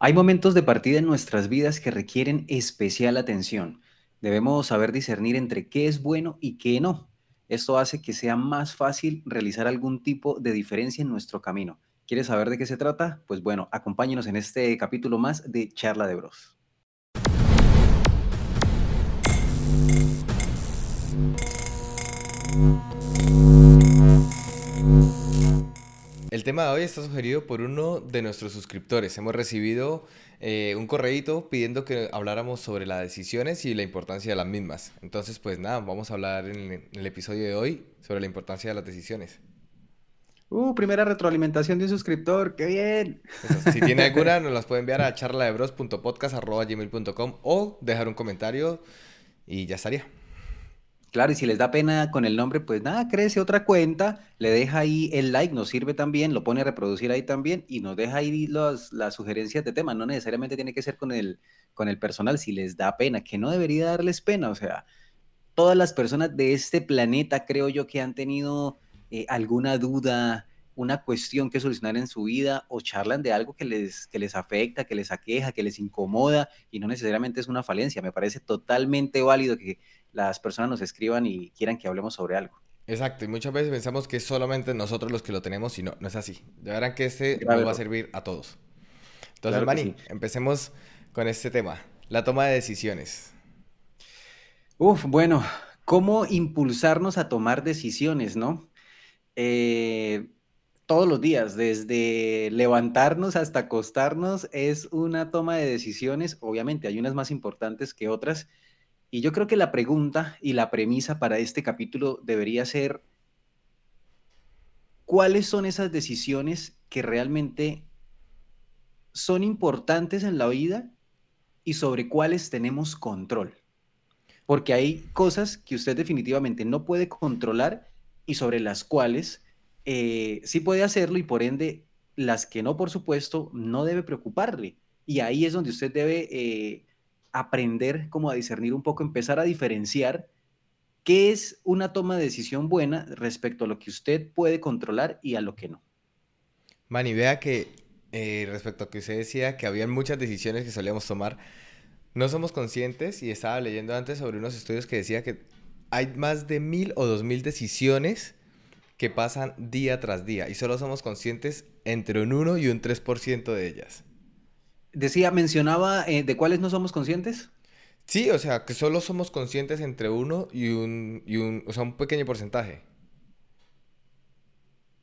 Hay momentos de partida en nuestras vidas que requieren especial atención. Debemos saber discernir entre qué es bueno y qué no. Esto hace que sea más fácil realizar algún tipo de diferencia en nuestro camino. ¿Quieres saber de qué se trata? Pues bueno, acompáñenos en este capítulo más de Charla de Bros. Tema de hoy está sugerido por uno de nuestros suscriptores. Hemos recibido eh, un correíto pidiendo que habláramos sobre las decisiones y la importancia de las mismas. Entonces, pues nada, vamos a hablar en el, episodio de hoy sobre la importancia de las decisiones. Uh, primera retroalimentación de un suscriptor, qué bien. si tiene alguna, nos las puede enviar a charladebros.podcast.gmail.com o dejar un comentario y ya estaría. Claro, y si les da pena con el nombre, pues nada, crece otra cuenta, le deja ahí el like, nos sirve también, lo pone a reproducir ahí también y nos deja ahí las sugerencias de tema. No necesariamente tiene que ser con el, con el personal, si les da pena, que no debería darles pena. O sea, todas las personas de este planeta creo yo que han tenido eh, alguna duda, una cuestión que solucionar en su vida o charlan de algo que les, que les afecta, que les aqueja, que les incomoda y no necesariamente es una falencia. Me parece totalmente válido que las personas nos escriban y quieran que hablemos sobre algo. Exacto, y muchas veces pensamos que es solamente nosotros los que lo tenemos y no, no es así. De verdad que este nos va a servir a todos. Entonces, Manny, empecemos con este tema, la toma de decisiones. Uf, bueno, ¿cómo impulsarnos a tomar decisiones, no? Eh, todos los días, desde levantarnos hasta acostarnos, es una toma de decisiones. Obviamente hay unas más importantes que otras. Y yo creo que la pregunta y la premisa para este capítulo debería ser, ¿cuáles son esas decisiones que realmente son importantes en la vida y sobre cuáles tenemos control? Porque hay cosas que usted definitivamente no puede controlar y sobre las cuales eh, sí puede hacerlo y por ende las que no, por supuesto, no debe preocuparle. Y ahí es donde usted debe eh, aprender como a discernir un poco, empezar a diferenciar qué es una toma de decisión buena respecto a lo que usted puede controlar y a lo que no. Manny, vea que eh, respecto a que usted decía que había muchas decisiones que solíamos tomar, no somos conscientes y estaba leyendo antes sobre unos estudios que decía que hay más de mil o dos mil decisiones que pasan día tras día y solo somos conscientes entre un 1 y un 3% de ellas. Decía, mencionaba eh, de cuáles no somos conscientes. Sí, o sea, que solo somos conscientes entre uno y un, y un, o sea, un pequeño porcentaje.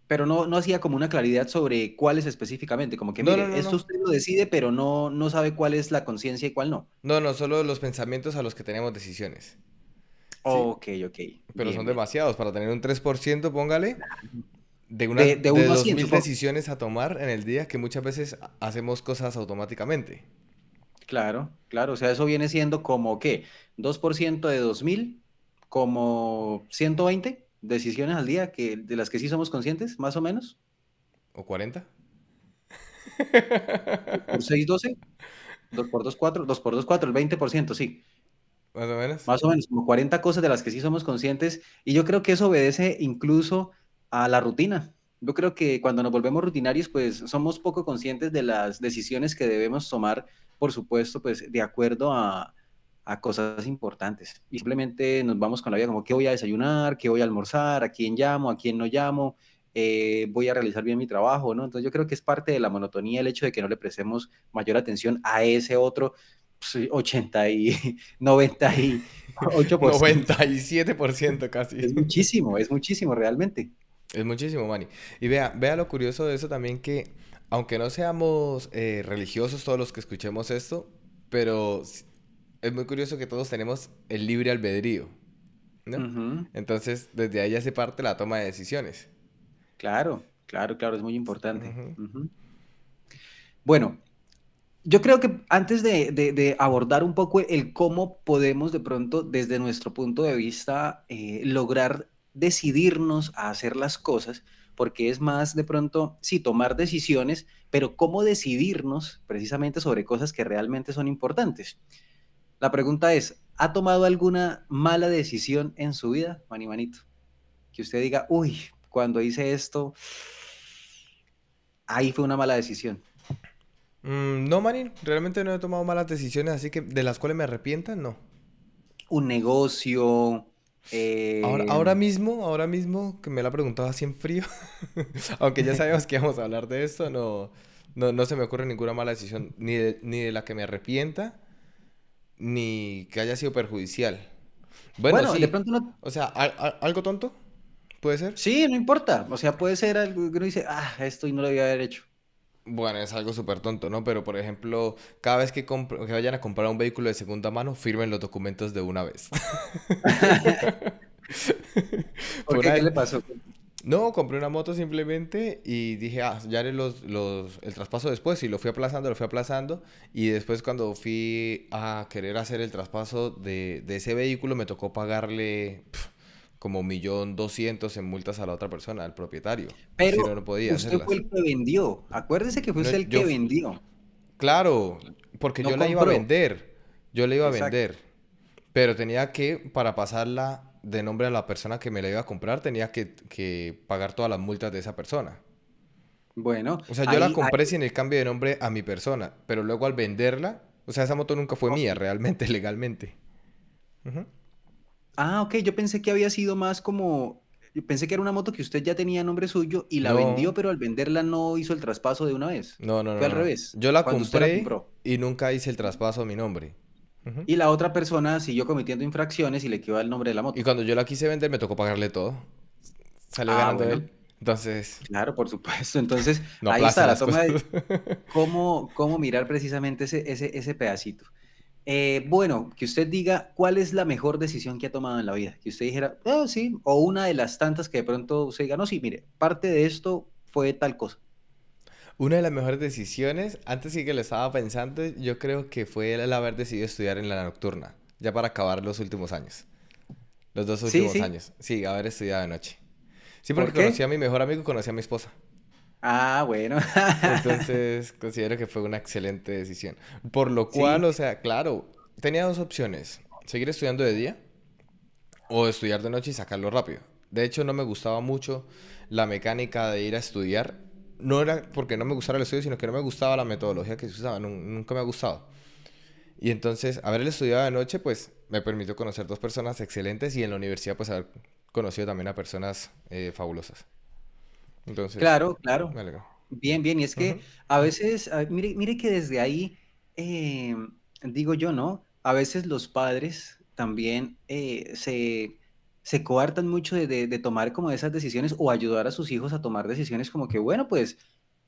Pero no, no hacía como una claridad sobre cuáles específicamente, como que mire, esto usted lo decide, pero no, no sabe cuál es la conciencia y cuál no. No, no, solo los pensamientos a los que tenemos decisiones. Ok, ok. Pero son demasiados. Para tener un 3%, póngale. De, una, de, de, decisiones a tomar en el día que muchas veces hacemos cosas automáticamente. Claro, claro. O sea, eso viene siendo como, ¿qué? 2% de 2000, como 120 decisiones al día que, de las que sí somos conscientes, más o menos. ¿O 40? ¿Por 6, 12? 2 por 2, 4. 2 por 2, 4, el 20%, sí. Más o menos. Más o menos, como 40 cosas de las que sí somos conscientes. Y yo creo que eso obedece incluso a la rutina. Yo creo que cuando nos volvemos rutinarios, pues somos poco conscientes de las decisiones que debemos tomar, por supuesto, pues de acuerdo a, a cosas importantes. Y simplemente nos vamos con la vida como qué voy a desayunar, qué voy a almorzar, a quién llamo, a quién no llamo, eh, voy a realizar bien mi trabajo, ¿no? Entonces yo creo que es parte de la monotonía el hecho de que no le prestemos mayor atención a ese otro 80 y 98%. 97% casi. Es muchísimo, es muchísimo realmente. Es muchísimo, Manny. Y vea, vea lo curioso de eso también que, aunque no seamos eh, religiosos todos los que escuchemos esto, pero es muy curioso que todos tenemos el libre albedrío. ¿no? Entonces, desde ahí ya se parte la toma de decisiones. Claro, claro, claro, es muy importante. Bueno, yo creo que antes de, abordar un poco el cómo podemos de pronto, desde nuestro punto de vista, eh, lograr decidirnos a hacer las cosas, porque es más de pronto, sí, tomar decisiones, pero cómo decidirnos precisamente sobre cosas que realmente son importantes. La pregunta es, ¿ha tomado alguna mala decisión en su vida, mani manito? Que usted diga, uy, cuando hice esto, ahí fue una mala decisión. Mm, no, Marín, realmente no he tomado malas decisiones, así que de las cuales me arrepientan, no. Un negocio. Ahora, ahora eh, mismo, ahora mismo, que me la ha preguntado así en frío, aunque ya sabemos que íbamos a hablar de esto, no, no, no se me ocurre ninguna mala decisión, ni de, ni de la que me arrepienta, ni que haya sido perjudicial. Bueno, bueno, de pronto no. o sea, al- al- algo tonto, puede ser. Sí, no importa. O sea, puede ser algo que uno dice, ah, esto y no lo debía haber hecho. Bueno, es algo súper tonto, ¿no? Pero, por ejemplo, cada vez que, que vayan a comprar un vehículo de segunda mano, firmen los documentos de una vez. ¿Por una qué? ¿Qué vez- le pasó? No, compré una moto simplemente y dije, ah, ya haré los, los, el traspaso después. Y lo fui aplazando, lo fui aplazando. Y después cuando fui a querer hacer el traspaso de, de ese vehículo, me tocó pagarle como un millón doscientos en multas a la otra persona, al propietario. No, Pero no podía usted fue el que vendió. Acuérdese que fue No, usted el yo, que vendió, claro, porque no yo la iba a vender. Yo la iba a vender. Pero tenía que, para pasarla de nombre a la persona que me la iba a comprar, tenía que, que pagar todas las multas de esa persona. Bueno, O sea, yo la compré ahí, sin el cambio de nombre a mi persona, pero luego al venderla, o sea, esa moto nunca fue mía realmente, legalmente. Ujú. Ah, ok, yo pensé que había sido más como, yo pensé que era una moto que usted ya tenía nombre suyo y la vendió, pero al venderla no hizo el traspaso de una vez. no, no, Fue no, al no. revés, Yo la compré y nunca hice el traspaso a mi nombre. Y la otra persona siguió cometiendo infracciones y le quedó el nombre de la Y moto. cuando yo la quise vender, me tocó pagarle todo. Salió Ah, ganando bueno, él. Entonces, claro, por supuesto. Entonces, no ahí está la toma cosas. de cómo, cómo mirar precisamente ese, ese, ese pedacito. Eh, bueno, que usted diga cuál es la mejor decisión que ha tomado en la vida. Que usted dijera, ah, sí, o una de las tantas que de pronto usted diga, no, sí, mire, parte de esto fue tal cosa. Una de las mejores decisiones, antes sí que lo estaba pensando, yo creo que fue el haber decidido estudiar en la nocturna, ya para acabar los últimos años. Los dos últimos sí. años. Sí, haber estudiado de noche. Sí, ¿Por porque conocí a mi mejor amigo y conocí a mi esposa. Ah, bueno. Entonces, considero que fue una excelente decisión. Por lo cual, Sí, o sea, claro, tenía dos opciones. Seguir estudiando de día o estudiar de noche y sacarlo rápido. De hecho, no me gustaba mucho la mecánica de ir a estudiar. No era porque no me gustara el estudio, sino que no me gustaba la metodología que se usaba. nun- Nunca me ha gustado. Y entonces, haber estudiado de noche, pues, me permitió conocer dos personas excelentes y en la universidad, pues, haber conocido también a personas eh, fabulosas. Entonces, claro, claro. Bien, bien. Y es que a veces, a- mire, mire que desde ahí, eh, digo yo, ¿no? A veces los padres también eh, se, se coartan mucho de, de- de tomar como esas decisiones o ayudar a sus hijos a tomar decisiones como que, bueno, pues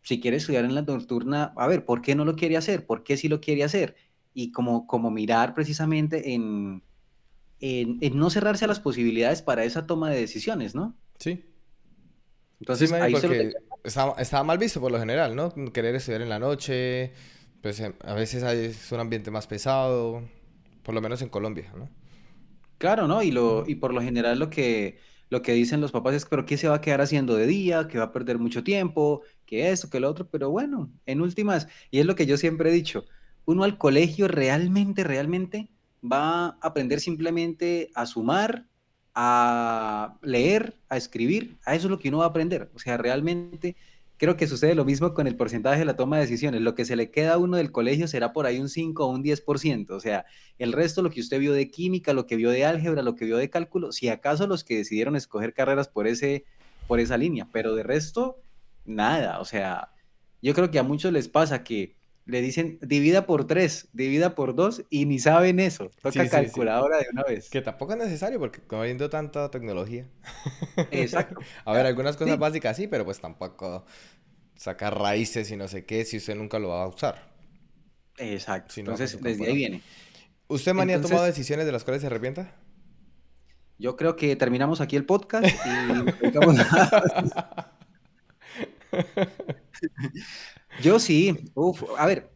si quiere estudiar en la nocturna, a ver, ¿por qué no lo quiere hacer? ¿Por qué sí lo quiere hacer? Y como, como mirar precisamente en, en, en no cerrarse a las posibilidades para esa toma de decisiones, ¿no? Sí. Sí, Entonces Manny, ahí porque estaba, estaba mal visto por lo general, ¿no? Querer estudiar en la noche, pues em, a veces hay, es un ambiente más pesado, por lo menos en Colombia, ¿no? Claro, ¿no? Y, lo, y por lo general lo que, lo que dicen los papás es, pero ¿qué se va a quedar haciendo de día? Que va a perder mucho tiempo, que esto, que lo otro, pero bueno, en últimas, y es lo que yo siempre he dicho, uno al colegio realmente, realmente va a aprender simplemente a sumar, a leer, a escribir, a eso es lo que uno va a aprender. O sea, realmente creo que sucede lo mismo con el porcentaje de la toma de decisiones. Lo que se le queda a uno del colegio será por ahí un 5 o un 10%. O sea, el resto, lo que usted vio de química, lo que vio de álgebra, lo que vio de cálculo, si acaso los que decidieron escoger carreras por ese, por esa línea, pero de resto, nada. O sea, yo creo que a muchos les pasa que le dicen divida por 3, divida por 2 y ni saben eso. Toca Sí, sí, sí. calculadora de una vez. Que tampoco es necesario porque habiendo tanta tecnología. Exacto. A ver, algunas cosas básicas sí, pero pues tampoco sacar raíces y no sé qué si usted nunca lo va a usar, exacto. si no Entonces, campo, desde ahí viene. ¿Usted, Manny, ha tomado Entonces, decisiones de las cuales se arrepienta? yo creo que terminamos aquí el podcast y. Yo sí, uf, a ver,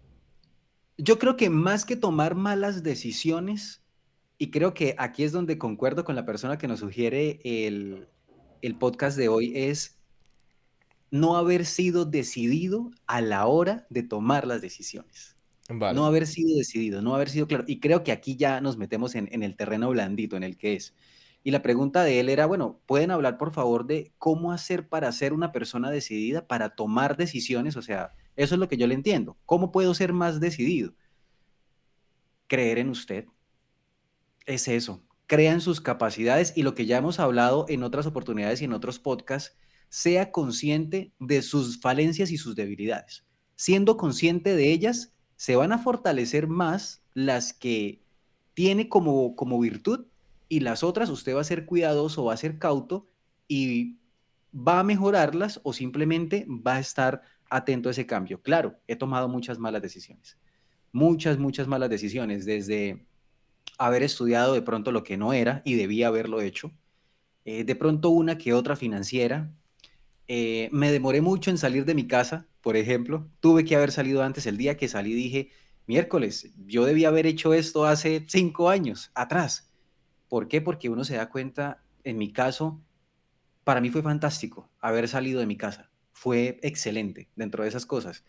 yo creo que más que tomar malas decisiones, y creo que aquí es donde concuerdo con la persona que nos sugiere el, el podcast de hoy, es no haber sido decidido a la hora de tomar las decisiones. No haber sido decidido, no haber sido claro. Y creo que aquí ya nos metemos en, en el terreno blandito en el que es. Y la pregunta de él era, bueno, ¿pueden hablar por favor de cómo hacer para ser una persona decidida, para tomar decisiones? O sea, Eso es lo que yo le entiendo. ¿Cómo puedo ser más decidido? Creer en usted. Es eso. Crea en sus capacidades y lo que ya hemos hablado en otras oportunidades y en otros podcasts, sea consciente de sus falencias y sus debilidades. Siendo consciente de ellas, se van a fortalecer más las que tiene como, como virtud y las otras usted va a ser cuidadoso, va a ser cauto y va a mejorarlas o simplemente va a estar atento a ese cambio. Claro, he tomado muchas malas decisiones, muchas, muchas malas decisiones, desde haber estudiado de pronto lo que no era y debía haberlo hecho, eh, de pronto una que otra financiera. Eh, me demoré mucho en salir de mi casa, por ejemplo, tuve que haber salido antes, el día que salí dije, miércoles, yo debía haber hecho esto hace cinco años atrás. ¿Por qué? Porque uno se da cuenta, en mi caso, para mí fue fantástico haber salido de mi casa. Fue excelente dentro de esas cosas.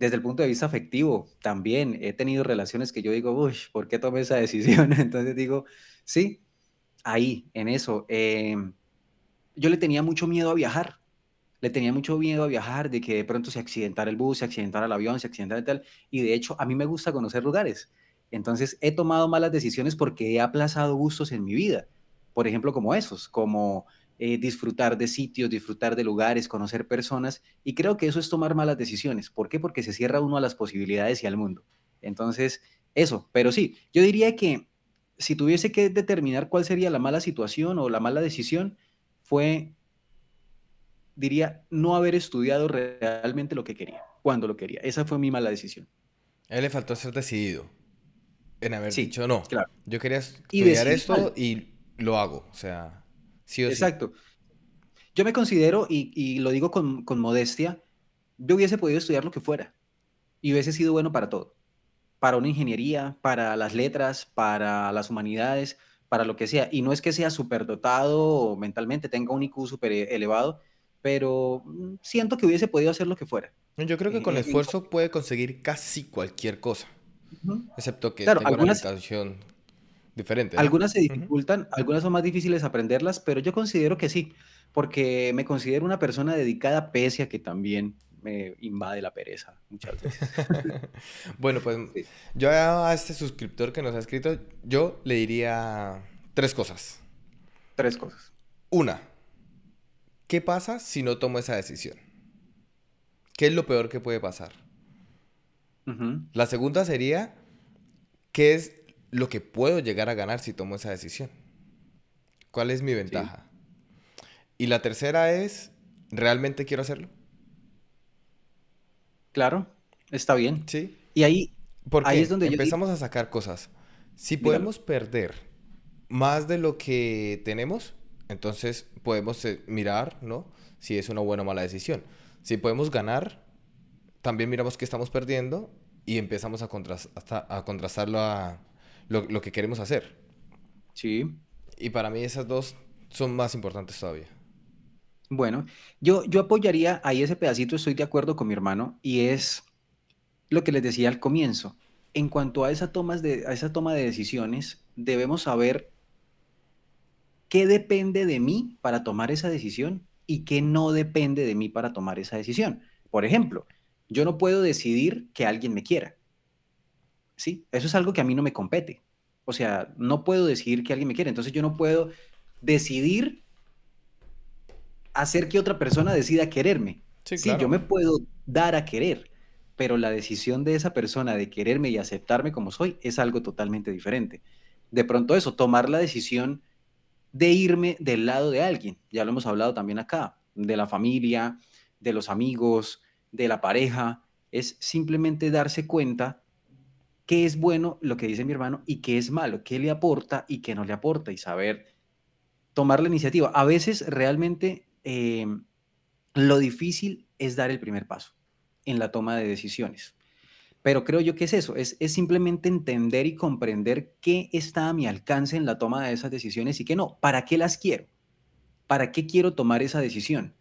Desde el punto de vista afectivo, también he tenido relaciones que yo digo, uy, ¿por qué tomé esa decisión? Entonces digo, sí, ahí, en eso. Em, yo le tenía mucho miedo a viajar. Le tenía mucho miedo a viajar, de que de pronto se accidentara el bus, se accidentara el avión, se accidentara tal. Y de hecho, a mí me gusta conocer lugares. Entonces, he tomado malas decisiones porque he aplazado gustos en mi vida. Por ejemplo, como esos, como eh, disfrutar de sitios, disfrutar de lugares, conocer personas, y creo que eso es tomar malas decisiones. ¿Por qué? Porque se cierra uno a las posibilidades y al mundo. Entonces, eso, pero sí, yo diría que si tuviese que determinar cuál sería la mala situación o la mala decisión, fue, diría, no haber estudiado realmente lo que quería, cuando lo quería. Esa fue mi mala decisión. A él le faltó ser decidido en haber dicho no. Claro. Yo quería estudiar esto y lo hago. O sea, Exacto. Yo me considero, y, lo digo con, modestia, yo hubiese podido estudiar lo que fuera y hubiese sido bueno para todo. Para una ingeniería, para las letras, para las humanidades, para lo que sea. Y no es que sea súper dotado mentalmente, tenga un IQ súper elevado, pero mm, siento que hubiese podido hacer lo que fuera. Yo creo que con eh, esfuerzo puede conseguir casi cualquier cosa, excepto que tenga una diferente. Algunas se dificultan, algunas son más difíciles aprenderlas, pero yo considero que sí, porque me considero una persona dedicada pese a que también me invade la pereza muchas veces. bueno, pues yo a este suscriptor que nos ha escrito, yo le diría tres cosas. Tres cosas. Una, ¿qué pasa si no tomo esa decisión? ¿Qué es lo peor que puede pasar? La segunda sería, ¿qué es lo que puedo llegar a ganar si tomo esa decisión. ¿Cuál es mi ventaja? Y la tercera es, ¿realmente quiero hacerlo? Claro, está bien. Sí. Y ahí, Porque es donde empezamos a sacar cosas. Si podemos perder más de lo que tenemos, entonces podemos eh, mirar, ¿no? Si es una buena o mala decisión. Si podemos ganar, también miramos que estamos perdiendo y empezamos a, a contrastarlo a, lo, que queremos hacer. Sí. Y para mí esas dos son más importantes todavía. Bueno, yo, yo apoyaría ahí ese pedacito, estoy de acuerdo con mi hermano, y es lo que les decía al comienzo. En cuanto a esa, tomas de, a esa toma de decisiones, debemos saber qué depende de mí para tomar esa decisión y qué no depende de mí para tomar esa decisión. Por ejemplo, yo no puedo decidir que alguien me quiera. ¿Sí? Eso es algo que a mí no me compete. O sea, no puedo decidir que alguien me quiere. Entonces yo no puedo decidir hacer que otra persona decida quererme. Sí, yo me puedo dar a querer, pero la decisión de esa persona de quererme y aceptarme como soy es algo totalmente diferente. De pronto eso, tomar la decisión de irme del lado de alguien, ya lo hemos hablado también acá, de la familia, de los amigos, de la pareja, es simplemente darse cuenta qué es bueno, lo que dice mi hermano, y qué es malo, qué le aporta y qué no le aporta, y saber tomar la iniciativa. A veces realmente em, lo difícil es dar el primer paso en la toma de decisiones. Pero creo yo que es eso, es, es simplemente entender y comprender qué está a mi alcance en la toma de esas decisiones y qué no. ¿Para qué las quiero? ¿Para qué quiero tomar esa decisión?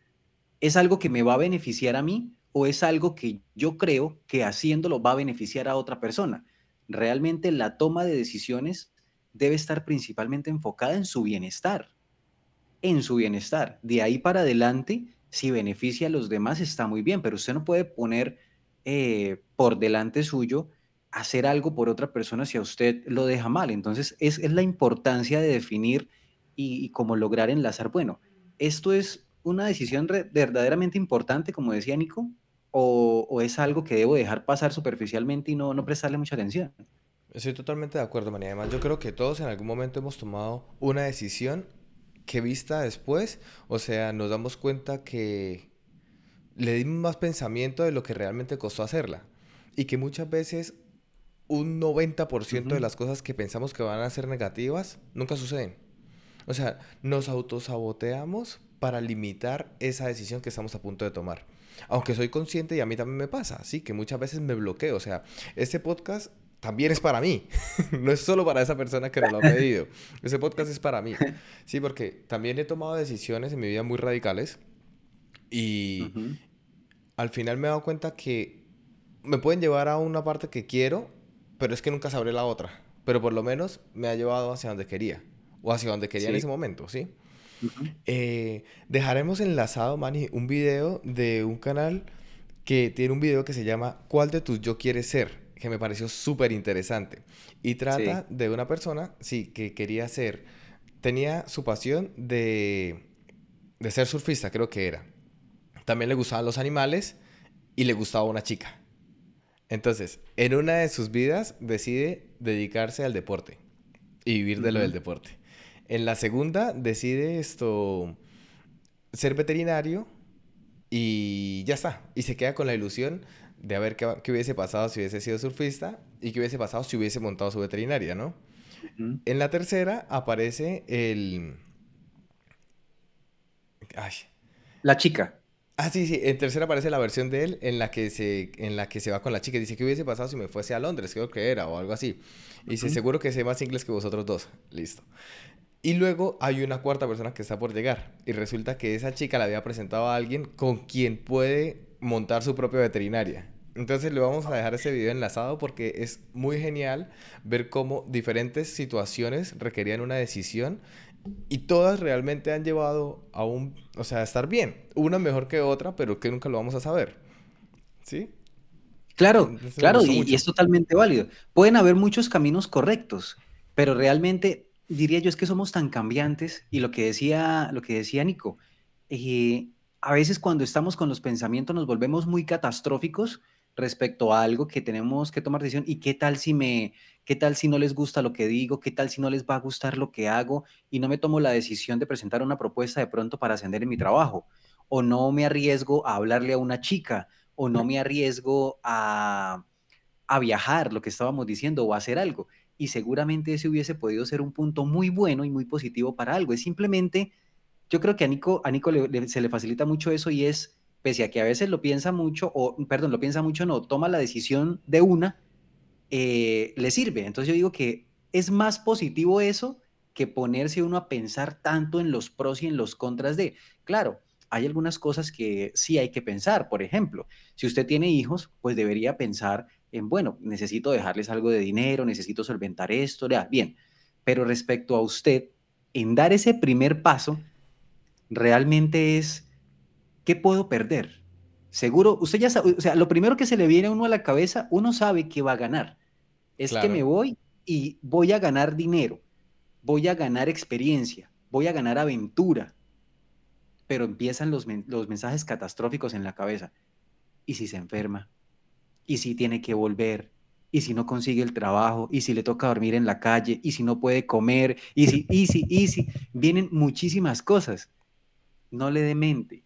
¿Es algo que me va a beneficiar a mí o es algo que yo creo que haciéndolo va a beneficiar a otra persona? Realmente la toma de decisiones debe estar principalmente enfocada en su bienestar, en su bienestar. De ahí para adelante, si beneficia a los demás, está muy bien, pero usted no puede poner eh, por delante suyo hacer algo por otra persona si a usted lo deja mal. Entonces, es, la importancia de definir y, cómo lograr enlazar. Bueno, esto es una decisión verdaderamente importante, como decía Nico, o, es algo que debo dejar pasar superficialmente y no, no prestarle mucha atención. Estoy totalmente de acuerdo, María. Además, yo creo que todos en algún momento hemos tomado una decisión que vista después, o sea, nos damos cuenta que le dimos más pensamiento de lo que realmente costó hacerla. Y que muchas veces un 90% de las cosas que pensamos que van a ser negativas nunca suceden. O sea, nos autosaboteamos para limitar esa decisión que estamos a punto de tomar. Aunque soy consciente y a mí también me pasa, sí, que muchas veces me bloqueo. O sea, este podcast también es para mí. no es solo para esa persona que me lo ha pedido. Ese podcast es para mí. Sí, porque también he tomado decisiones en mi vida muy radicales y al final me he dado cuenta que me pueden llevar a una parte que quiero, pero es que nunca sabré la otra. Pero por lo menos me ha llevado hacia donde quería o hacia donde quería en ese momento, ¿sí? Eh, dejaremos enlazado, Manny, un video de un canal que tiene un video que se llama ¿Cuál de tus yo quieres ser? que me pareció súper interesante. Y trata de una persona, sí, que quería ser, tenía su pasión de, de ser surfista, creo que era. También le gustaban los animales y le gustaba una chica. Entonces, en una de sus vidas decide dedicarse al deporte y vivir de lo del deporte. En la segunda decide esto ser veterinario y ya está. Y se queda con la ilusión de a ver qué, hubiese pasado si hubiese sido surfista y qué hubiese pasado si hubiese montado su veterinaria, ¿no? En la tercera aparece el... Ay. La chica. Ah, sí, sí. En tercera aparece la versión de él en la que se, en la que se va con la chica. Dice, ¿qué hubiese pasado si me fuese a Londres? Creo que era, o algo así. Y dice, seguro que sé más inglés que vosotros dos. Listo. Y luego hay una cuarta persona que está por llegar. Y resulta que esa chica la había presentado a alguien con quien puede montar su propia veterinaria. Entonces le vamos a dejar ese video enlazado porque es muy genial ver cómo diferentes situaciones requerían una decisión y todas realmente han llevado a un, o sea, a estar bien. Una mejor que otra, pero que nunca lo vamos a saber. ¿Sí? Claro, claro, y, y, es totalmente válido. Pueden haber muchos caminos correctos, pero realmente diría yo es que somos tan cambiantes y lo que decía, lo que decía Nico, eh, a veces cuando estamos con los pensamientos nos volvemos muy catastróficos respecto a algo que tenemos que tomar decisión y qué tal si me qué tal si no les gusta lo que digo, qué tal si no les va a gustar lo que hago y no me tomo la decisión de presentar una propuesta de pronto para ascender en mi trabajo o no me arriesgo a hablarle a una chica o no me arriesgo a a viajar, lo que estábamos diciendo o a hacer algo y seguramente ese hubiese podido ser un punto muy bueno y muy positivo para algo. Es simplemente yo creo que a Nico, a Nico se le facilita mucho eso y es, pese a que a veces lo piensa mucho, o perdón, lo piensa mucho, no, toma la decisión de una, eh, le sirve. Entonces yo digo que es más positivo eso que ponerse uno a pensar tanto en los pros y en los contras de, claro, hay algunas cosas que sí hay que pensar. Por ejemplo, si usted tiene hijos, pues debería pensar en, bueno, necesito dejarles algo de dinero, necesito solventar esto, ya, bien. Pero respecto a usted, en dar ese primer paso, realmente es, ¿qué puedo perder? Seguro, usted ya sabe, o sea, lo primero que se le viene a uno a la cabeza, uno sabe que va a ganar. Es que me voy y voy a ganar dinero, voy a ganar experiencia, voy a ganar aventura. Pero empiezan los, los mensajes catastróficos en la cabeza. ¿Y si se enferma? ¿Y si tiene que volver? y si no consigue el trabajo, y si le toca dormir en la calle, y si no puede comer, y si, y si, y si, vienen muchísimas cosas no le demente.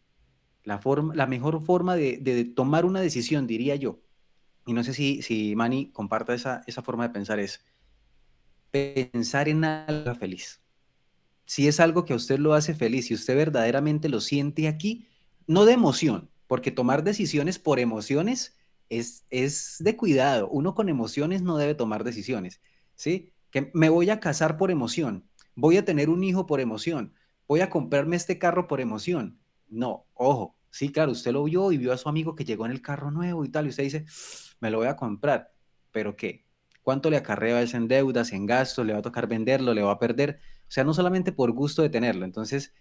La, forma, la mejor forma de, tomar una decisión, diría yo, y no sé si, si Manny comparta esa, esa forma de pensar, es pensar en algo feliz. Si es algo que a usted lo hace feliz, si usted verdaderamente lo siente aquí, no de emoción, porque tomar decisiones por emociones es, es de cuidado. Uno con emociones no debe tomar decisiones, ¿sí? Que me voy a casar por emoción, voy a tener un hijo por emoción, voy a comprarme este carro por emoción. No, ojo, sí, claro, usted lo vio y vio a su amigo que llegó en el carro nuevo y tal, y usted dice, me lo voy a comprar, pero ¿qué? ¿Cuánto le acarrea eso en deudas, en gastos? ¿Le va a tocar venderlo? ¿Le va a perder? O sea, no solamente por gusto de tenerlo. Entonces,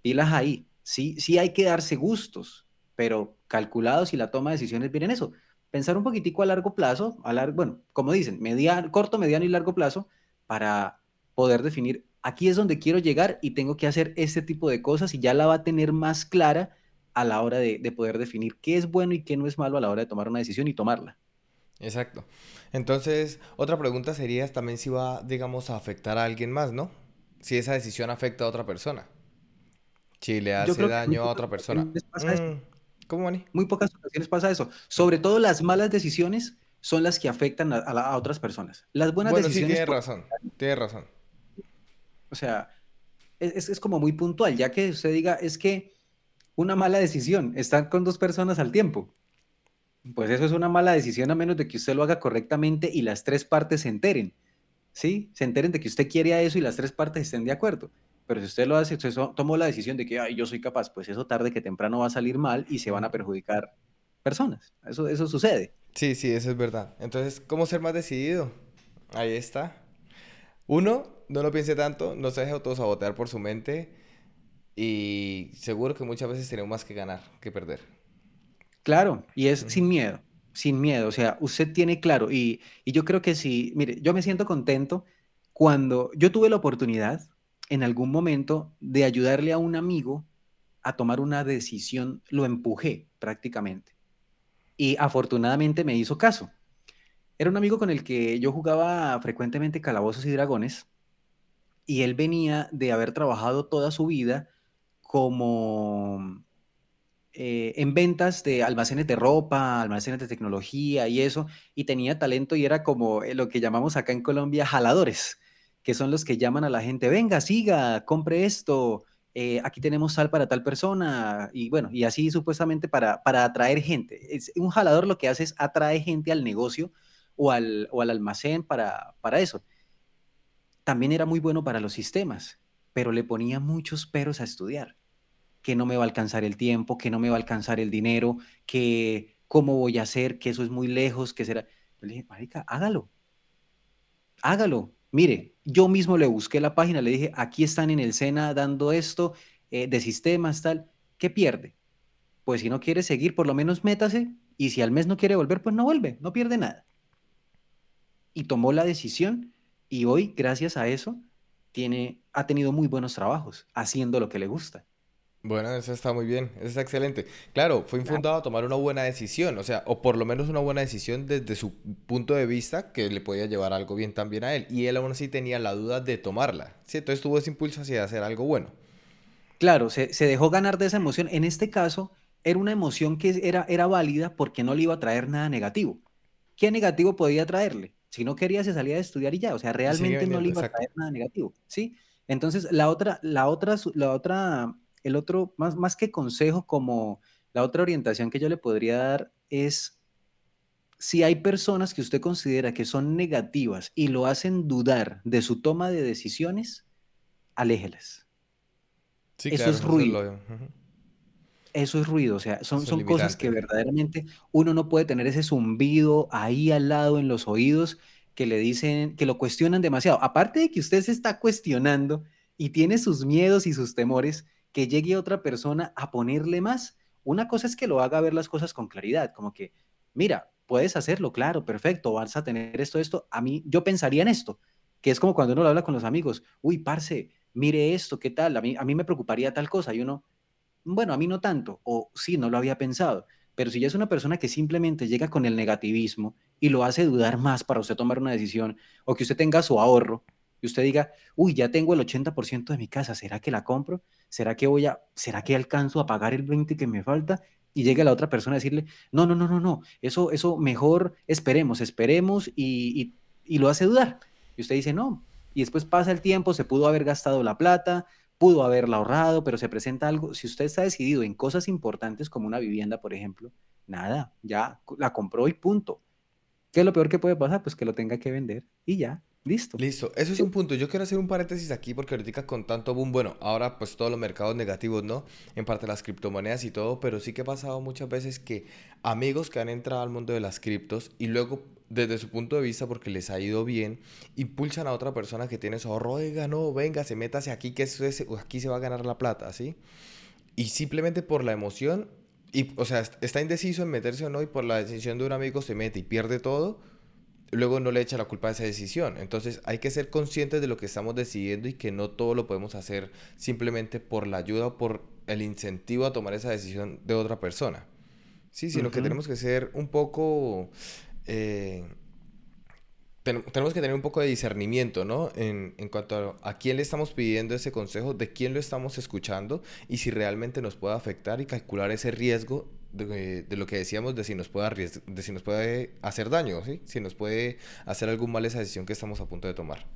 pilas ahí. Sí, sí hay que darse gustos, pero calculados y la toma de decisiones viene eso. Pensar un poquitico a largo plazo, a largo, bueno, como dicen, mediano, corto, mediano y largo plazo, para poder definir, aquí es donde quiero llegar y tengo que hacer este tipo de cosas y ya la va a tener más clara a la hora de, de poder definir qué es bueno y qué no es malo a la hora de tomar una decisión y tomarla. Exacto. Entonces, otra pregunta sería también si va, digamos, a afectar a alguien más, ¿no? Si esa decisión afecta a otra persona. Si le hace daño a otra persona. Mm, ¿Cómo, Mani? Muy pocas ocasiones pasa eso. Sobre todo las malas decisiones son las que afectan a, otras personas. Las buenas bueno, decisiones... Sí, tiene razón. Tiene razón. O sea, es, es como muy puntual, ya que usted diga, es que una mala decisión, están con dos personas al tiempo. Pues eso es una mala decisión a menos de que usted lo haga correctamente y las tres partes se enteren. ¿Sí? Se enteren de que usted quiere a eso y las tres partes estén de acuerdo. Pero si usted lo hace, usted tomó la decisión de que Ay, yo soy capaz, pues eso tarde que temprano va a salir mal y se van a perjudicar personas. Eso, eso sucede. Sí, sí, eso es verdad. Entonces, ¿cómo ser más decidido? Ahí está. Uno, no lo piense tanto, no se deje autosabotear por su mente y seguro que muchas veces tenemos más que ganar que perder. Claro, y es sin miedo, sin miedo. O sea, usted tiene claro, y, yo creo que sí, mire, yo me siento contento cuando yo tuve la oportunidad en algún momento de ayudarle a un amigo a tomar una decisión, lo empujé prácticamente. Y afortunadamente me hizo caso. Era un amigo con el que yo jugaba frecuentemente calabozos y dragones, y él venía de haber trabajado toda su vida como eh, en ventas de almacenes de ropa, almacenes de tecnología y eso, y tenía talento y era como eh, lo que llamamos acá en Colombia jaladores, que son los que llaman a la gente, venga, siga, compre esto, eh, aquí tenemos sal para tal persona, y bueno, y así supuestamente para, para atraer gente. Es, un jalador lo que hace es atraer gente al negocio o al, o al almacén para, para eso. También era muy bueno para los sistemas, pero le ponía muchos peros a estudiar que no me va a alcanzar el tiempo, que no me va a alcanzar el dinero, que cómo voy a hacer, que eso es muy lejos, que será. le dije, marica, hágalo. Hágalo. Mire, yo mismo le busqué la página, le dije, aquí están en el SENA dando esto eh, de sistemas, tal. ¿Qué pierde? Pues si no quiere seguir, por lo menos métase. Y si al mes no quiere volver, pues no vuelve, no pierde nada. Y tomó la decisión y hoy, gracias a eso, tiene, ha tenido muy buenos trabajos haciendo lo que le gusta. Bueno, eso está muy bien, eso está excelente. Claro, fue infundado a tomar una buena decisión, o sea, o por lo menos una buena decisión desde su punto de vista que le podía llevar algo bien también a él. Y él aún así tenía la duda de tomarla. ¿sí? Entonces tuvo ese impulso hacia hacer algo bueno. Claro, se, dejó ganar de esa emoción. En este caso, era una emoción que era, era válida porque no le iba a traer nada negativo. ¿Qué negativo podía traerle? Si no quería, se salía de estudiar y ya. O sea, realmente no le iba a traer nada negativo. ¿sí? Entonces, la otra, la otra, la otra el otro, más, más que consejo, como la otra orientación que yo le podría dar es, si hay personas que usted considera que son negativas y lo hacen dudar de su toma de decisiones, aléjelas. eso es ruido. Eso es ruido, o sea, son, son cosas que verdaderamente uno no puede tener ese zumbido ahí al lado en los oídos que le dicen, que lo cuestionan demasiado. Aparte de que usted se está cuestionando y tiene sus miedos y sus temores, que llegue otra persona a ponerle más. Una cosa es que lo haga ver las cosas con claridad, como que, mira, puedes hacerlo, claro, perfecto, vas a tener esto, esto. A mí, yo pensaría en esto, que es como cuando uno lo habla con los amigos, uy, parce, mire esto, ¿qué tal? A mí, a mí me preocuparía tal cosa, y uno, bueno, a mí no tanto, o sí, no lo había pensado. Pero si ya es una persona que simplemente llega con el negativismo y lo hace dudar más para usted tomar una decisión, o que usted tenga su ahorro, y usted diga, uy, ya tengo el 80% de mi casa, ¿será que la compro? ¿Será que voy a, será que alcanzo a pagar el 20 que me falta? Y llega la otra persona a decirle, no, no, no, no, no, eso, eso mejor esperemos, esperemos y, y, lo hace dudar. Y usted dice, no. Y después pasa el tiempo, se pudo haber gastado la plata, pudo haberla ahorrado, pero se presenta algo. Si usted está decidido en cosas importantes como una vivienda, por ejemplo, nada, ya la compró y punto. ¿Qué es lo peor que puede pasar? Pues que lo tenga que vender y ya. Listo. Listo, eso es un punto. Yo quiero hacer un paréntesis aquí porque ahorita con tanto boom, bueno, ahora pues todos los mercados negativos, ¿no? En parte las criptomonedas y todo, pero sí que ha pasado muchas veces que amigos que han entrado al mundo de las criptos y luego desde su punto de vista porque les ha ido bien, impulsan a otra persona que tiene su ahorro, oiga, no, venga, se métase aquí que eso es, aquí se va a ganar la plata, ¿sí? Y simplemente por la emoción y, o sea, está indeciso en meterse o no y por la decisión de un amigo se mete y pierde todo, luego no le echa la culpa a esa decisión. Entonces hay que ser conscientes de lo que estamos decidiendo y que no todo lo podemos hacer simplemente por la ayuda o por el incentivo a tomar esa decisión de otra persona. Sí, sino que tenemos que ser un poco... Eh, tenemos que tener un poco de discernimiento, ¿no? En, en cuanto a, a, quién le estamos pidiendo ese consejo, de quién lo estamos escuchando y si realmente nos puede afectar y calcular ese riesgo de, de, lo que decíamos de si nos puede de si nos puede hacer daño, ¿sí? Si nos puede hacer algún mal esa decisión que estamos a punto de tomar.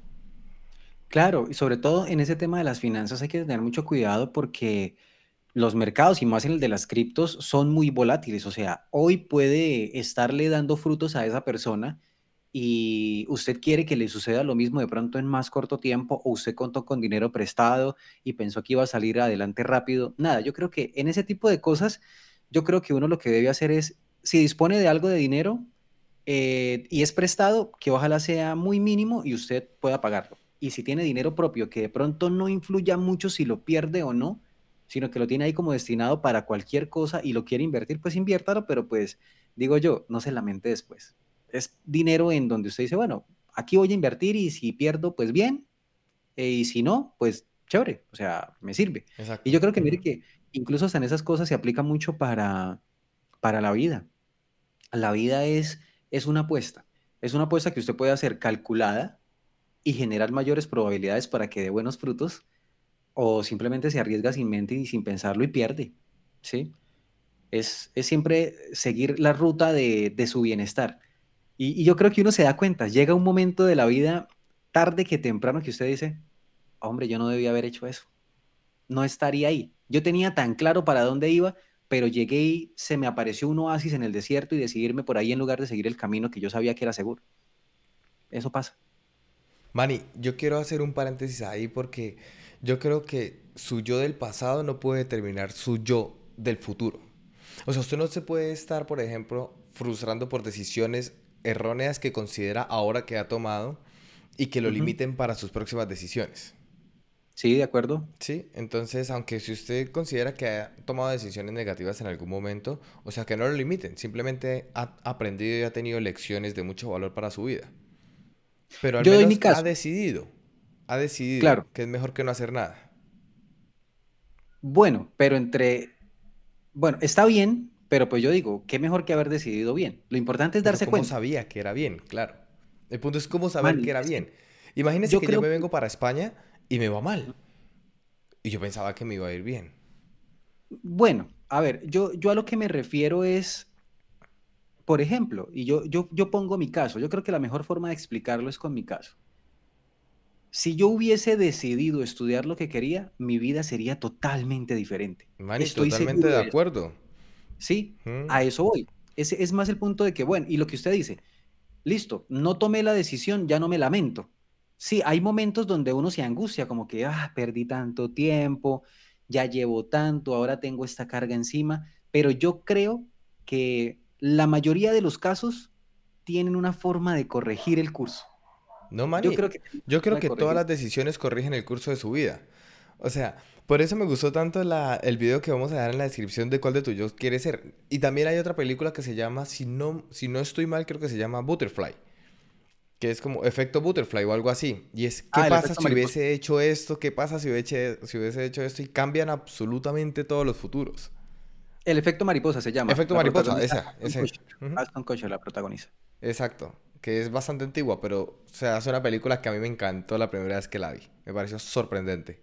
Claro, y sobre todo en ese tema de las finanzas hay que tener mucho cuidado porque los mercados y más en el de las criptos son muy volátiles, o sea, hoy puede estarle dando frutos a esa persona y usted quiere que le suceda lo mismo de pronto en más corto tiempo o usted contó con dinero prestado y pensó que iba a salir adelante rápido. Nada, yo creo que en ese tipo de cosas yo creo que uno lo que debe hacer es, si dispone de algo de dinero eh, y es prestado, que ojalá sea muy mínimo y usted pueda pagarlo. Y si tiene dinero propio, que de pronto no influya mucho si lo pierde o no, sino que lo tiene ahí como destinado para cualquier cosa y lo quiere invertir, pues inviértalo, pero pues digo yo, no se lamente después. Es dinero en donde usted dice, bueno, aquí voy a invertir y si pierdo, pues bien, eh, y si no, pues chévere, o sea, me sirve. Y yo creo que mire que incluso hasta en esas cosas se aplica mucho para, para la vida. La vida es, es una apuesta. Es una apuesta que usted puede hacer calculada y generar mayores probabilidades para que dé buenos frutos, o simplemente se arriesga sin mente y sin pensarlo y pierde. ¿sí? Es, es siempre seguir la ruta de, de su bienestar. Y, yo creo que uno se da cuenta, llega un momento de la vida, tarde que temprano, que usted dice, hombre, yo no debía haber hecho eso. No estaría ahí. Yo tenía tan claro para dónde iba, pero llegué y se me apareció un oasis en el desierto y decidirme por ahí en lugar de seguir el camino que yo sabía que era seguro. Eso pasa. Manny, yo quiero hacer un paréntesis ahí porque yo creo que su yo del pasado no puede determinar su yo del futuro. O sea, usted no se puede estar, por ejemplo, frustrando por decisiones erróneas que considera ahora que ha tomado y que lo uh -huh. limiten para sus próximas decisiones. Sí, de acuerdo. Sí, entonces, aunque si usted considera que ha tomado decisiones negativas en algún momento, o sea, que no lo limiten, simplemente ha aprendido y ha tenido lecciones de mucho valor para su vida. Pero al Yo menos ha decidido, ha decidido claro. que es mejor que no hacer nada. Bueno, pero entre, bueno, está bien, pero pues yo digo, qué mejor que haber decidido bien. Lo importante es pero darse ¿cómo cuenta. sabía que era bien? Claro. El punto es cómo saber Man, que era bien. Imagínese yo que yo me vengo para España y me va mal. Y yo pensaba que me iba a ir bien. Bueno, a ver, yo, yo a lo que me refiero es, por ejemplo, y yo, yo, yo pongo mi caso, yo creo que la mejor forma de explicarlo es con mi caso. Si yo hubiese decidido estudiar lo que quería, mi vida sería totalmente diferente. Man, Estoy totalmente de acuerdo. Sí, mm. a eso voy. Ese es más el punto de que, bueno, y lo que usted dice, listo, no tomé la decisión, ya no me lamento. Sí, hay momentos donde uno se angustia, como que, ah, perdí tanto tiempo, ya llevo tanto, ahora tengo esta carga encima, pero yo creo que la mayoría de los casos tienen una forma de corregir el curso. No, man, yo creo que, yo creo que todas las decisiones corrigen el curso de su vida. O sea, por eso me gustó tanto la, el video que vamos a dar en la descripción de cuál de tuyos quiere ser. Y también hay otra película que se llama, si no, si no estoy mal, creo que se llama Butterfly que es como efecto butterfly o algo así. Y es, ¿qué ah, pasa si hubiese hecho esto? ¿Qué pasa si hubiese, si hubiese hecho esto? Y cambian absolutamente todos los futuros. El efecto mariposa se llama. Efecto mariposa, esa. Ese. Aston Kutcher la protagoniza. Exacto. Que es bastante antigua, pero o sea, es una película que a mí me encantó la primera vez que la vi. Me pareció sorprendente.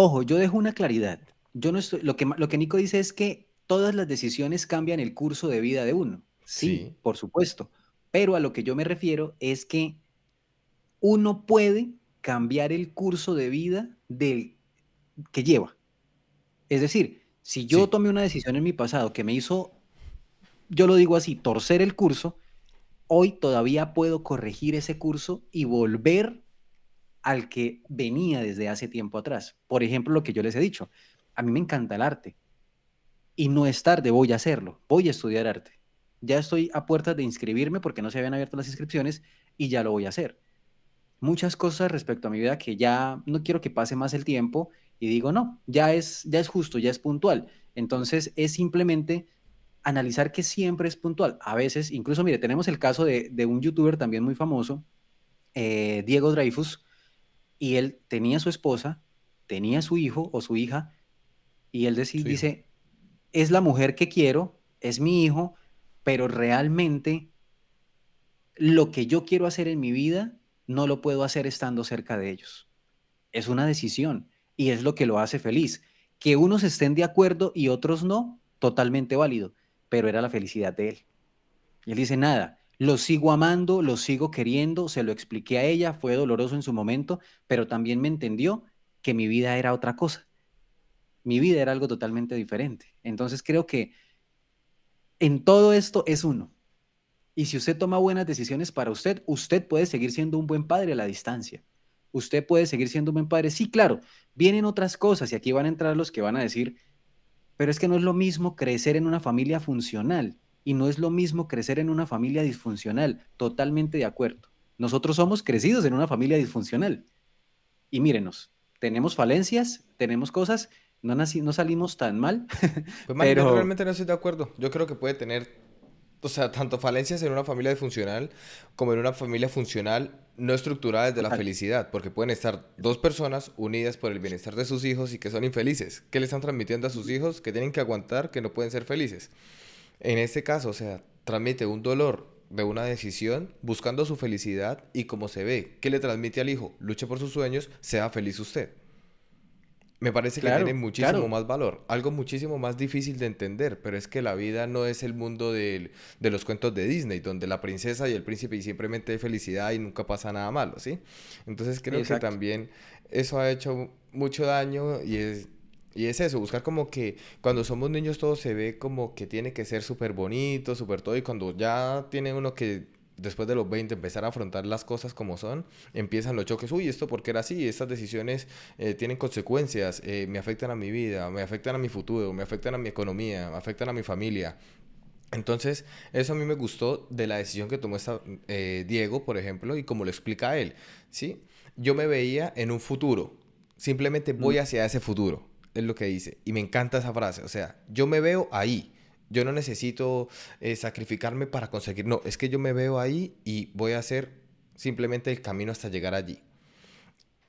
Ojo, yo dejo una claridad. Yo no estoy, lo, que, lo que Nico dice es que todas las decisiones cambian el curso de vida de uno. sí. sí. por supuesto pero a lo que yo me refiero es que uno puede cambiar el curso de vida del que lleva. Es decir, si yo sí. tomé una decisión en mi pasado que me hizo, yo lo digo así, torcer el curso, hoy todavía puedo corregir ese curso y volver al que venía desde hace tiempo atrás. Por ejemplo, lo que yo les he dicho, a mí me encanta el arte y no es tarde, voy a hacerlo, voy a estudiar arte ya estoy a puertas de inscribirme porque no se habían abierto las inscripciones y ya lo voy a hacer. Muchas cosas respecto a mi vida que ya no quiero que pase más el tiempo y digo, no, ya es, ya es justo, ya es puntual. Entonces es simplemente analizar que siempre es puntual. A veces, incluso, mire, tenemos el caso de, un youtuber también muy famoso, eh, Diego Dreyfus, y él tenía su esposa, tenía su hijo o su hija, y él dice, es la mujer que quiero, es mi hijo, pero realmente lo que yo quiero hacer en mi vida no lo puedo hacer estando cerca de ellos. Es una decisión y es lo que lo hace feliz. Que unos estén de acuerdo y otros no, totalmente válido, pero era la felicidad de él. Y él dice, nada, lo sigo amando, lo sigo queriendo, se lo expliqué a ella, fue doloroso en su momento, pero también me entendió que mi vida era otra cosa. Mi vida era algo totalmente diferente. Entonces creo que en todo esto es uno. Y si usted toma buenas decisiones para usted, usted puede seguir siendo un buen padre a la distancia. Usted puede seguir siendo un buen padre. Sí, claro, vienen otras cosas y aquí van a entrar los que van a decir, pero es que no es lo mismo crecer en una familia funcional y no es lo mismo crecer en una familia disfuncional. Totalmente de acuerdo. Nosotros somos crecidos en una familia disfuncional. Y mírenos, tenemos falencias, tenemos cosas, no, no salimos tan mal. Pues, pero... yo realmente no estoy de acuerdo. Yo creo que puede tener o sea, tanto falencias en una familia disfuncional como en una familia funcional no estructurada desde la felicidad, porque pueden estar dos personas unidas por el bienestar de sus hijos y que son infelices. ¿Qué le están transmitiendo a sus hijos? Que tienen que aguantar, que no pueden ser felices. En este caso, o sea, transmite un dolor de una decisión buscando su felicidad y como se ve, ¿qué le transmite al hijo? Luche por sus sueños, sea feliz usted me parece que tiene muchísimo más valor, algo muchísimo más difícil de entender, pero es que la vida no es el mundo de, los cuentos de Disney, donde la princesa y el príncipe y simplemente hay felicidad y nunca pasa nada malo, ¿sí? Entonces creo que también eso ha hecho mucho daño y es, y es eso, buscar como que cuando somos niños todo se ve como que tiene que ser súper bonito, súper todo, y cuando ya tiene uno que después de los 20 empezar a afrontar las cosas como son, empiezan los choques, uy, esto porque era así, estas decisiones eh, tienen consecuencias, eh, me afectan a mi vida, me afectan a mi futuro, me afectan a mi economía, me afectan a mi familia. Entonces, eso a mí me gustó de la decisión que tomó esta, eh, Diego, por ejemplo, y como lo explica él, ¿sí? Yo me veía en un futuro, simplemente voy hacia ese futuro, es lo que dice, y me encanta esa frase, o sea, yo me veo ahí, yo no necesito eh, sacrificarme para conseguir. No, es que yo me veo ahí y voy a hacer simplemente el camino hasta llegar allí.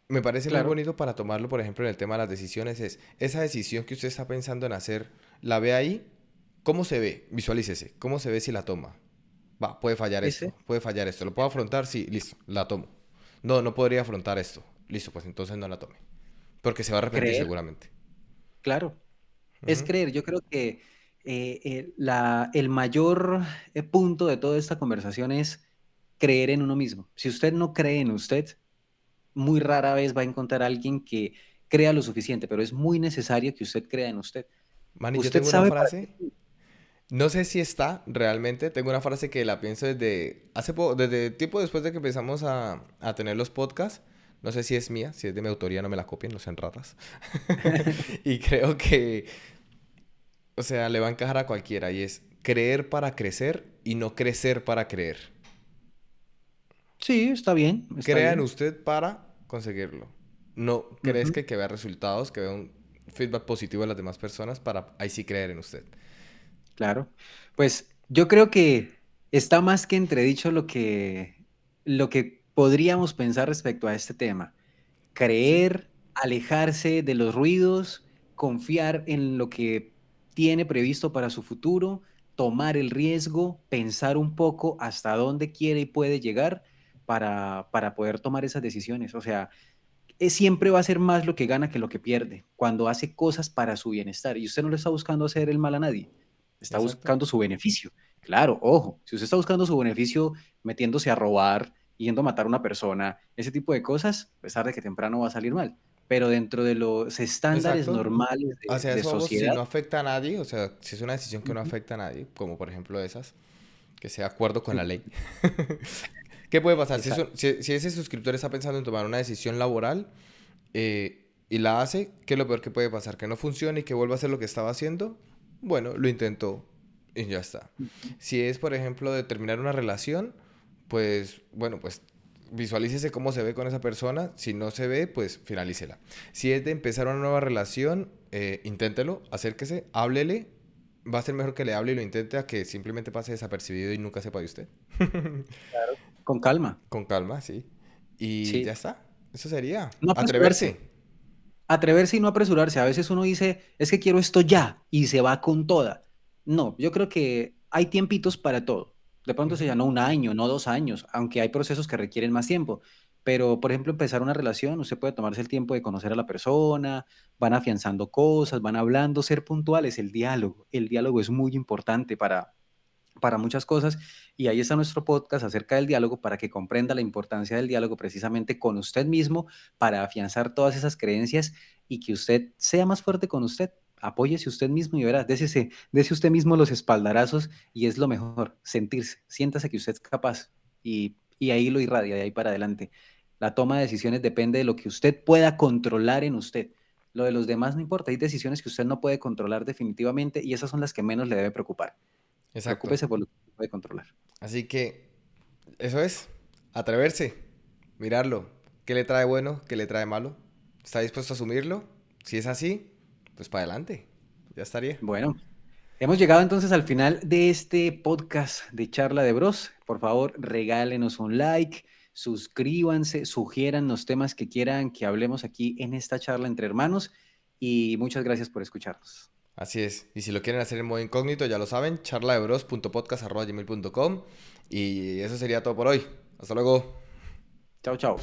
Me parece muy bonito para tomarlo, por ejemplo, en el tema de las decisiones, es esa decisión que usted está pensando en hacer, la ve ahí, ¿cómo se ve? Visualícese, ¿cómo se ve si la toma? Va, puede fallar esto, puede fallar esto. ¿Lo puedo afrontar? Sí, listo, la tomo. No, no podría afrontar esto. Listo, pues entonces no la tome. Porque se va a arrepentir seguramente. Claro. Es creer. Yo creo que eh, eh, la, el mayor eh, punto de toda esta conversación es creer en uno mismo. Si usted no cree en usted, muy rara vez va a encontrar a alguien que crea lo suficiente, pero es muy necesario que usted crea en usted. Manny, yo tengo una frase, no sé si está realmente, tengo una frase que la pienso desde hace poco, desde tiempo después de que empezamos a, a tener los podcasts, no sé si es mía, si es de mi autoría, no me la copien, no sean ratas. y creo que o sea, le va a encajar a cualquiera y es creer para crecer y no crecer para creer. Sí, está bien. Crea en usted para conseguirlo. No crees que, que vea resultados, que vea un feedback positivo de las demás personas para ahí sí creer en usted. Claro. Pues yo creo que está más que entredicho lo que, lo que podríamos pensar respecto a este tema. Creer, alejarse de los ruidos, confiar en lo que tiene previsto para su futuro, tomar el riesgo, pensar un poco hasta dónde quiere y puede llegar para, para poder tomar esas decisiones. O sea, es, siempre va a ser más lo que gana que lo que pierde cuando hace cosas para su bienestar. Y usted no le está buscando hacer el mal a nadie, está buscando su beneficio. Claro, ojo, si usted está buscando su beneficio metiéndose a robar, yendo a matar a una persona, ese tipo de cosas, a pesar de que temprano va a salir mal pero dentro de los estándares normales de, o sea, sociedad. Si no afecta a nadie, o sea, si es una decisión que no afecta a nadie, como por ejemplo esas, que sea acuerdo con la ley. ¿Qué puede pasar? Si, si, ese suscriptor está pensando en tomar una decisión laboral eh, y la hace, ¿qué es lo peor que puede pasar? ¿Que no funcione y que vuelva a hacer lo que estaba haciendo? Bueno, lo intentó y ya está. Si es, por ejemplo, de terminar una relación, pues, bueno, pues visualícese cómo se ve con esa persona. Si no se ve, pues finalícela. Si es de empezar una nueva relación, eh, inténtelo, acérquese, háblele va a ser mejor que le hable y lo intente a que simplemente pase desapercibido y nunca sepa de usted. claro. Con calma. Con calma, sí. Y ya está. Eso sería. No atreverse. Atreverse y no apresurarse. A veces uno dice, es que quiero esto ya y se va con toda. No, yo creo que hay tiempitos para todo. De pronto se llama un año, no dos años, aunque hay procesos que requieren más tiempo. Pero, por ejemplo, empezar una relación, usted puede tomarse el tiempo de conocer a la persona, van afianzando cosas, van hablando, ser puntuales, el diálogo. El diálogo es muy importante para, para muchas cosas y ahí está nuestro podcast acerca del diálogo para que comprenda la importancia del diálogo precisamente con usted mismo para afianzar todas esas creencias y que usted sea más fuerte con usted. Apóyese usted mismo y verá, dése, dése usted mismo los espaldarazos y es lo mejor, sentirse, siéntase que usted es capaz y y ahí lo irradia, de ahí para adelante. La toma de decisiones depende de lo que usted pueda controlar en usted. Lo de los demás no importa, hay decisiones que usted no puede controlar definitivamente y esas son las que menos le debe preocupar. Exacto. Preocúpese por lo que puede controlar. Así que eso es, atreverse, mirarlo. ¿Qué le trae bueno? ¿Qué le trae malo? ¿Está dispuesto a asumirlo? Si es así, pues para adelante. Ya estaría. Bueno, Hemos llegado entonces al final de este podcast de Charla de Bros. Por favor, regálenos un like, suscríbanse, sugieran los temas que quieran que hablemos aquí en esta charla entre hermanos y muchas gracias por escucharnos. Así es. Y si lo quieren hacer en modo incógnito, ya lo saben, charladebros.podcast.gmail.com y eso sería todo por hoy. Hasta luego. Chao, chao.